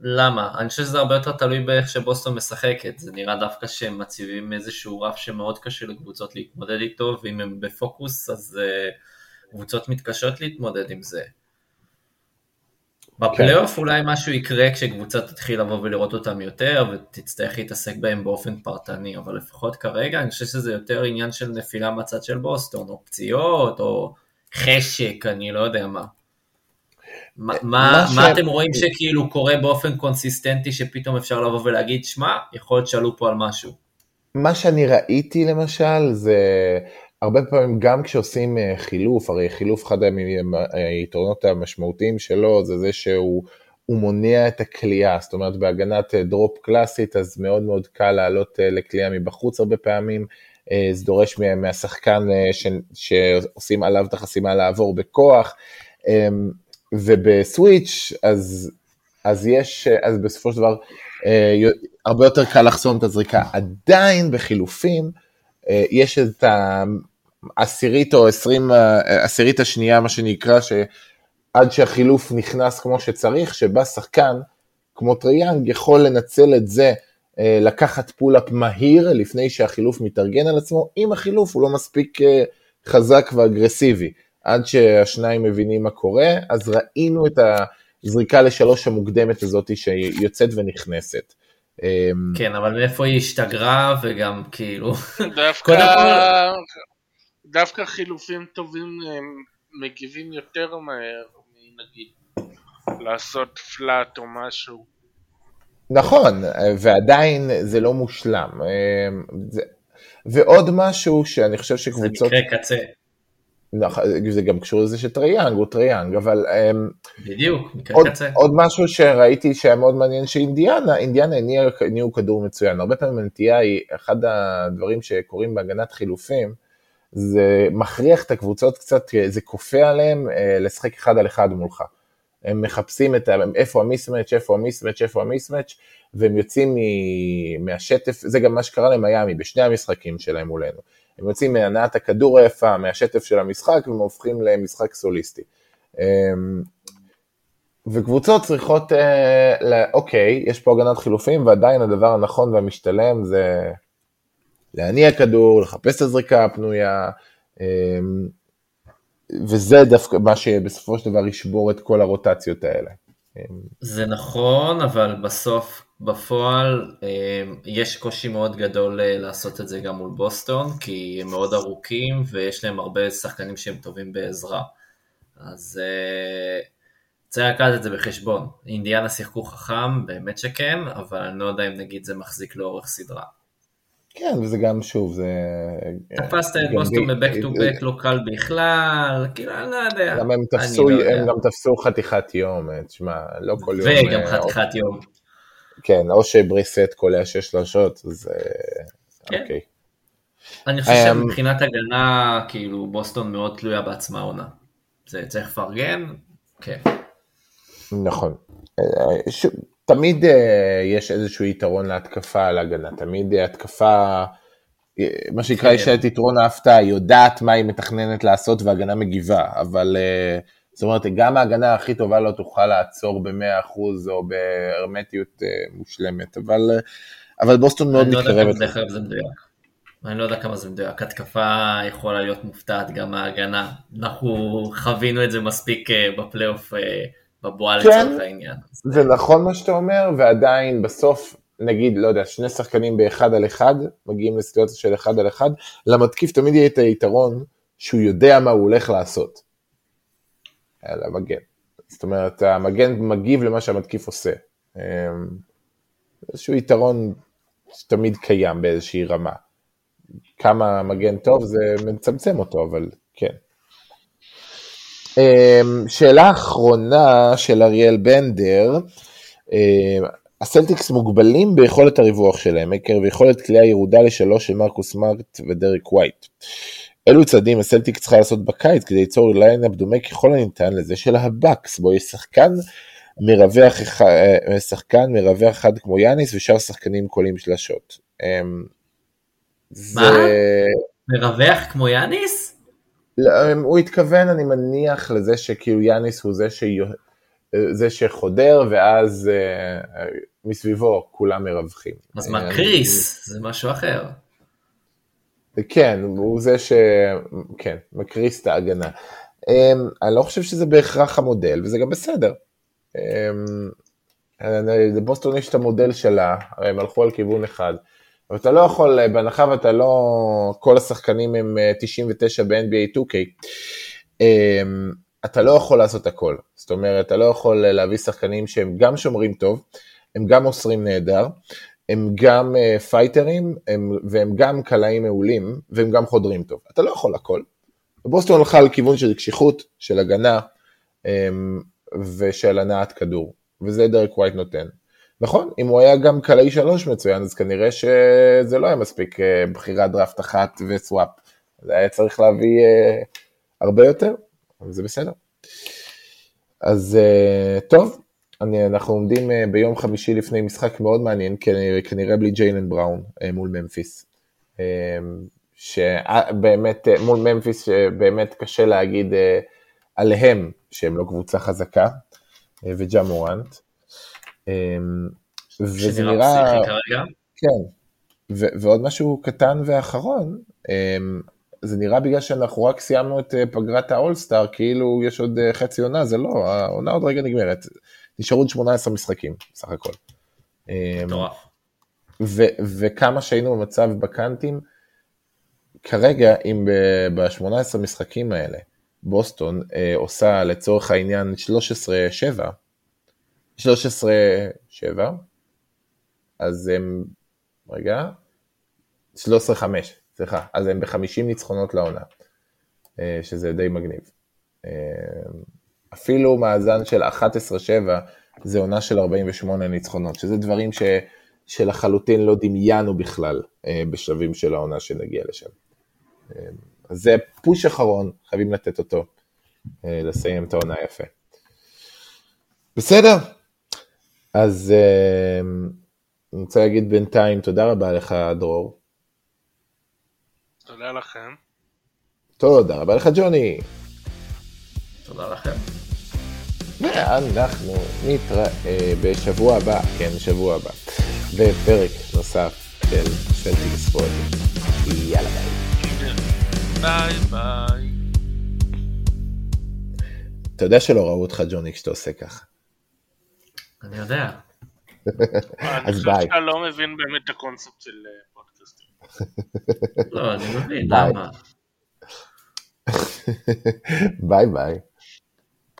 למה? אני חושב שזה הרבה יותר תלוי באיך שבוסטון משחקת. זה נראה דווקא שהם מציבים איזשהו רף שמאוד קשה לקבוצות להתמודד איתו, ואם הם בפוקוס, אז uh, קבוצות מתקשות להתמודד עם זה. בפלייאוף אולי משהו יקרה כשקבוצה תתחיל לבוא ולראות אותם יותר ותצטרך להתעסק בהם באופן פרטני, אבל לפחות כרגע אני חושב שזה יותר עניין של נפילה מהצד של בוסטון, או פציעות, או חשק, אני לא יודע מה. מה, מה, ש- מה אתם רואים שכאילו קורה באופן קונסיסטנטי שפתאום אפשר לבוא ולהגיד, שמע, יכול להיות שעלו פה על משהו. מה שאני ראיתי למשל זה הרבה פעמים גם כשעושים אה, חילוף, הרי חילוף אחד היתרונות המשמעותיים שלו זה זה שהוא הוא מונע את הקליעה, זאת אומרת בהגנת drop קלאסית אז מאוד מאוד קל לעלות לקליעה מבחוץ הרבה פעמים, זה דורש מהשחקן ש, שעושים עליו את החסימה לעבור בכוח, וב switch אז, אז יש, אז בסופו של דבר הרבה יותר קל לחסום את הזריקה. עדיין בחילופים יש את העשירית או עשרים, עשירית השנייה מה שנקרא, שעד שהחילוף נכנס כמו שצריך, שבה שחקן כמו טריי יאנג יכול לנצל את זה לקחת pull-up מהיר לפני שהחילוף מתארגן על עצמו, אם החילוף הוא לא מספיק חזק ואגרסיבי. עד שהשניים מבינים מה קורה, אז ראינו את הזריקה לשלוש המוקדמת הזאת שיוצאת ונכנסת. כן, אבל מאיפה היא השתגרה וגם כאילו... דווקא, דווקא חילופים טובים מגיבים יותר מהר מנגיד לעשות flat או משהו. נכון, ועדיין זה לא מושלם. זה... ועוד משהו שאני חושב שקבוצות... זה מקרה קצה. זה גם קשור לזה שטריי יאנג הוא טריי יאנג, אבל... בדיוק, מקרה עוד. עוד משהו שראיתי שהיה מאוד מעניין שאינדיאנה, אינדיאנה הניעו, כדור מצוין. הרבה פעמים הנטייה היא, אחד הדברים שקורים בהגנת חילופים, זה מכריח את הקבוצות קצת, זה כופה עליהם לשחק אחד על אחד מולך. הם מחפשים את איפה המיסמץ', איפה המיסמץ', איפה המיסמץ', והם יוצאים מהשטף, זה גם מה שקרה למיאמי בשני המשחקים שלהם מולנו. הם יוצאים מהנעת הכדור היפה, מהשטף של המשחק, והם הופכים למשחק סוליסטי. וקבוצות צריכות, אוקיי, יש פה הגנת חילופים, ועדיין הדבר הנכון והמשתלם זה להניע כדור, לחפש את הזריקה הפנויה, וזה דווקא מה שבסופו של דבר ישבור את כל הרוטציות האלה. זה נכון, אבל בסוף, בפועל, יש קושי מאוד גדול לעשות את זה גם מול בוסטון, כי הם מאוד ארוכים ויש להם הרבה שחקנים שהם טובים בעזרה. אז צריך לקחת את זה בחשבון. אינדיאנה שיחקו חכם, באמת שכן, אבל אני לא יודע אם נגיד זה מחזיק לאורך סדרה. כן, וזה גם שוב, זה... תפסת את בוסטון בבק טו בק לא קל בכלל, כאילו, אני לא יודע. גם הם תפסו, לא הם גם תפסו חתיכת יום, תשמע, לא כל יום... וגם חתיכת יום. כן, או שבריסט קולע שש שלושות, אז כן. אוקיי. אני חושב שמבחינת הגנה, כאילו, בוסטון מאוד תלויה בעצמה עונה. זה צריך לפרגן, כן. נכון. תמיד יש איזשהו יתרון להתקפה על הגנה, תמיד התקפה, מה שנקרא, יש את יתרון ההפתעה, היא יודעת מה היא מתכננת לעשות והגנה מגיבה, אבל זאת אומרת, גם ההגנה הכי טובה לא תוכל לעצור ב-100% או בהרמטיות מושלמת, אבל, אבל בוסטון מאוד מתקרבת. אני לא יודע כמה זה מדויק. אני לא יודע כמה זה מדויק, התקפה יכולה להיות מופתעת גם מההגנה, אנחנו חווינו את זה מספיק בפלייאוף בבועה כן, לצורך העניין. זה נכון מה שאתה אומר, ועדיין בסוף, נגיד, לא יודע, שני שחקנים באחד על אחד, מגיעים לסיטואציה של אחד על אחד, למתקיף תמיד יהיה את היתרון שהוא יודע מה הוא הולך לעשות. על המגן. זאת אומרת, המגן מגיב למה שהמתקיף עושה. איזשהו יתרון שתמיד קיים באיזושהי רמה. כמה מגן טוב זה מצמצם אותו, אבל כן. שאלה אחרונה של אריאל בנדר, הסלטיקס מוגבלים ביכולת הריווח שלהם, עקב יכולת קליעה ירודה לשלוש של מרקוס סמארט ודרק ווייט. אילו צעדים הסלטיק צריכה לעשות בקיץ כדי ליצור lineup דומה ככל הניתן לזה של הבאקס, בו יש שחקן מרווח אחד, שחקן מרווח אחד כמו יאניס ושאר שחקנים קולעים שלשות. מה? מרווח כמו יאניס? הוא התכוון, אני מניח, לזה שכאילו יאניס הוא זה, ש... זה שחודר, ואז מסביבו כולם מרווחים. אז מה קריס? זה משהו אחר. כן, הוא זה ש... כן, מקריס את ההגנה. אני לא חושב שזה בהכרח המודל, וזה גם בסדר. לבוסטון יש את המודל שלה, הרי הם הלכו על כיוון אחד. אבל אתה לא יכול, בהנחה ואתה לא, כל השחקנים הם 99 ב-NBA 2K, אתה לא יכול לעשות הכל. זאת אומרת, אתה לא יכול להביא שחקנים שהם גם שומרים טוב, הם גם מוסרים נהדר, הם גם פייטרים, הם, והם גם קלעים מעולים, והם גם חודרים טוב. אתה לא יכול הכל. ובוסטון הלכה על כיוון של קשיחות, של הגנה ושל הנעת כדור. וזה דרק ווייט נותן. נכון, אם הוא היה גם קלעי שלוש מצוין, אז כנראה שזה לא היה מספיק אה, בחירת דראפט אחת ו swap. זה היה צריך להביא אה, הרבה יותר, אבל זה בסדר. אז אה, טוב, אני, אנחנו עומדים אה, ביום חמישי לפני משחק מאוד מעניין, כנראה, כנראה בלי ג'יילן בראון אה, מול ממפיס. אה, שבאמת, מול ממפיס, שבאמת קשה להגיד עליהם שהם לא קבוצה חזקה, וג'ה מורנט. וזה נראה. כן, ו- ועוד משהו קטן ואחרון, זה נראה בגלל שאנחנו רק סיימנו את פגרת האולסטאר, כאילו יש עוד חצי עונה, זה לא, העונה עוד רגע נגמרת. נשארו עוד 18 משחקים, בסך הכל. אמ, מטורף. ו- וכמה שהיינו במצב בקאנטים, כרגע, אם ב-18 משחקים האלה, בוסטון אה, עושה לצורך העניין 13-7, 13-7, אז הם, רגע, 13-5, סליחה, אז הם ב-50 ניצחונות לעונה, אה, שזה די מגניב. אה, אפילו מאזן של 11-7 זה עונה של 48 ניצחונות, שזה דברים ש, שלחלוטין לא דמיינו בכלל אה, בשלבים של העונה שנגיע לשם. אה, אז זה פוש אחרון, חייבים לתת אותו, אה, לסיים את העונה יפה. בסדר, אז אה, אני רוצה להגיד בינתיים תודה רבה לך דרור, תודה לכם. תודה רבה לך ג'וני, תודה לכם. ואנחנו נתראה בשבוע הבא, כן, שבוע הבא, בפרק נוסף של סלטיק ספורט. יאללה ביי. ביי ביי. אתה יודע שלא ראו אותך ג'וני כשאתה עושה ככה. אני יודע. (laughs) אני אז חושב ביי. שאתה לא מבין באמת את הקונספט של אה, פודקאסטים. לא, אני מבין. למה? (laughs) ביי ביי.